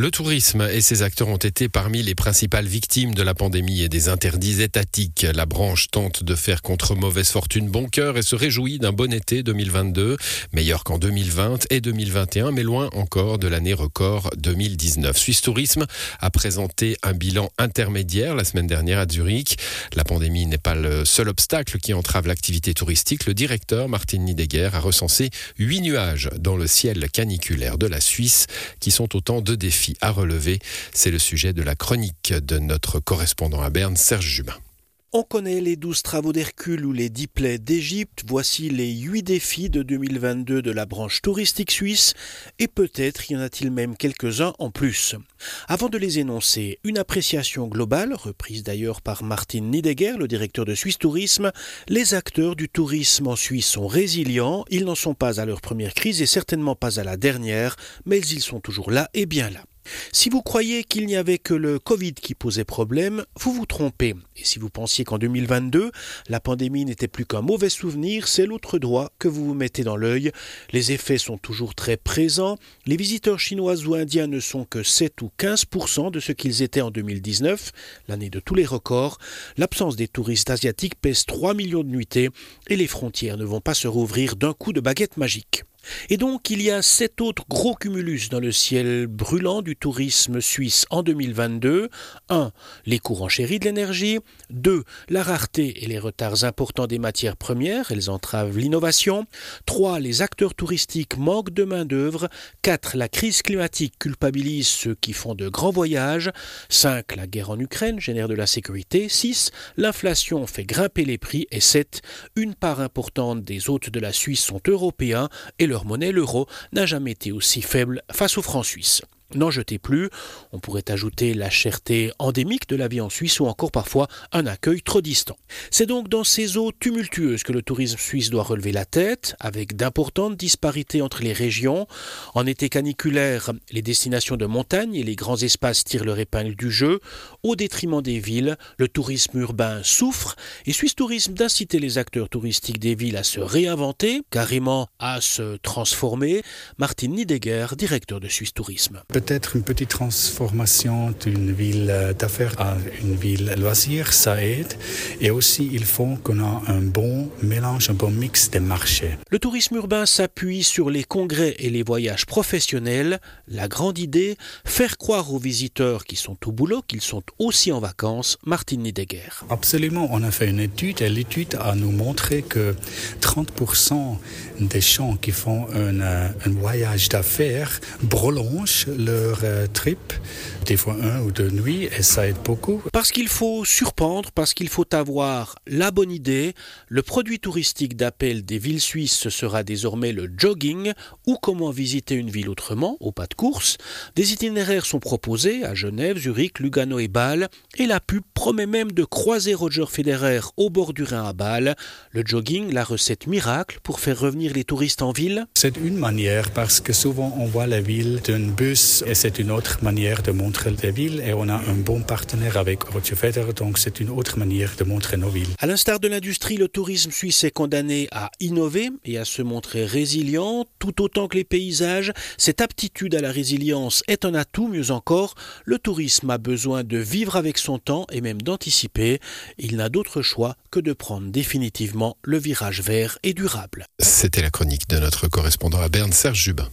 Le tourisme et ses acteurs ont été parmi les principales victimes de la pandémie et des interdits étatiques. La branche tente de faire contre mauvaise fortune bon cœur et se réjouit d'un bon été 2022, meilleur qu'en 2020 et 2021, mais loin encore de l'année record 2019. Suisse Tourisme a présenté un bilan intermédiaire la semaine dernière à Zurich. La pandémie n'est pas le seul obstacle qui entrave l'activité touristique. Le directeur Martin Nideguer a recensé huit nuages dans le ciel caniculaire de la Suisse qui sont autant de défis à relever. C'est le sujet de la chronique de notre correspondant à Berne, Serge Jubin. On connaît les douze travaux d'Hercule ou les dix plaies d'Égypte. Voici les huit défis de 2022 de la branche touristique suisse. Et peut-être y en a-t-il même quelques-uns en plus. Avant de les énoncer, une appréciation globale, reprise d'ailleurs par Martin Niedegger, le directeur de Suisse Tourisme. Les acteurs du tourisme en Suisse sont résilients. Ils n'en sont pas à leur première crise et certainement pas à la dernière, mais ils sont toujours là et bien là. Si vous croyez qu'il n'y avait que le Covid qui posait problème, vous vous trompez. Et si vous pensiez qu'en 2022, la pandémie n'était plus qu'un mauvais souvenir, c'est l'autre droit que vous vous mettez dans l'œil. Les effets sont toujours très présents. Les visiteurs chinois ou indiens ne sont que 7 ou 15% de ce qu'ils étaient en 2019, l'année de tous les records. L'absence des touristes asiatiques pèse 3 millions de nuitées et les frontières ne vont pas se rouvrir d'un coup de baguette magique. Et donc il y a sept autres gros cumulus dans le ciel brûlant du tourisme suisse en 2022. 1. Les courants chéris de l'énergie. 2. La rareté et les retards importants des matières premières, elles entravent l'innovation. 3. Les acteurs touristiques manquent de main-d'œuvre. 4. La crise climatique culpabilise ceux qui font de grands voyages. 5. La guerre en Ukraine génère de la sécurité. 6. L'inflation fait grimper les prix. Et 7. Une part importante des hôtes de la Suisse sont européens et leur monnaie, l'euro, n'a jamais été aussi faible face au franc suisse. N'en jetez plus. On pourrait ajouter la cherté endémique de la vie en Suisse ou encore parfois un accueil trop distant. C'est donc dans ces eaux tumultueuses que le tourisme suisse doit relever la tête, avec d'importantes disparités entre les régions. En été caniculaire, les destinations de montagne et les grands espaces tirent leur épingle du jeu. Au détriment des villes, le tourisme urbain souffre et Suisse Tourisme d'inciter les acteurs touristiques des villes à se réinventer, carrément à se transformer. Martin Niedegger, directeur de Suisse Tourisme peut-être une petite transformation d'une ville d'affaires à une ville loisir, ça aide. Et aussi, il faut qu'on a un bon mélange, un bon mix des marchés. Le tourisme urbain s'appuie sur les congrès et les voyages professionnels. La grande idée, faire croire aux visiteurs qui sont au boulot qu'ils sont aussi en vacances. Martine Niedegger. Absolument, on a fait une étude et l'étude a nous montré que 30% des gens qui font un, un voyage d'affaires prolongent le leur euh, trip, des fois un ou deux nuits, et ça aide beaucoup. Parce qu'il faut surprendre, parce qu'il faut avoir la bonne idée, le produit touristique d'appel des villes suisses ce sera désormais le jogging, ou comment visiter une ville autrement, au pas de course. Des itinéraires sont proposés à Genève, Zurich, Lugano et Bâle, et la pub promet même de croiser Roger Federer au bord du Rhin à Bâle. Le jogging, la recette miracle pour faire revenir les touristes en ville C'est une manière, parce que souvent on voit la ville d'un bus et c'est une autre manière de montrer la ville et on a un bon partenaire avec Roger Federer, donc c'est une autre manière de montrer nos villes. À l'instar de l'industrie, le tourisme suisse est condamné à innover et à se montrer résilient, tout autant que les paysages. Cette aptitude à la résilience est un atout, mieux encore, le tourisme a besoin de vivre avec son temps et même d'anticiper. Il n'a d'autre choix que de prendre définitivement le virage vert et durable. C'était la chronique de notre correspondant à Berne, Serge Jubin.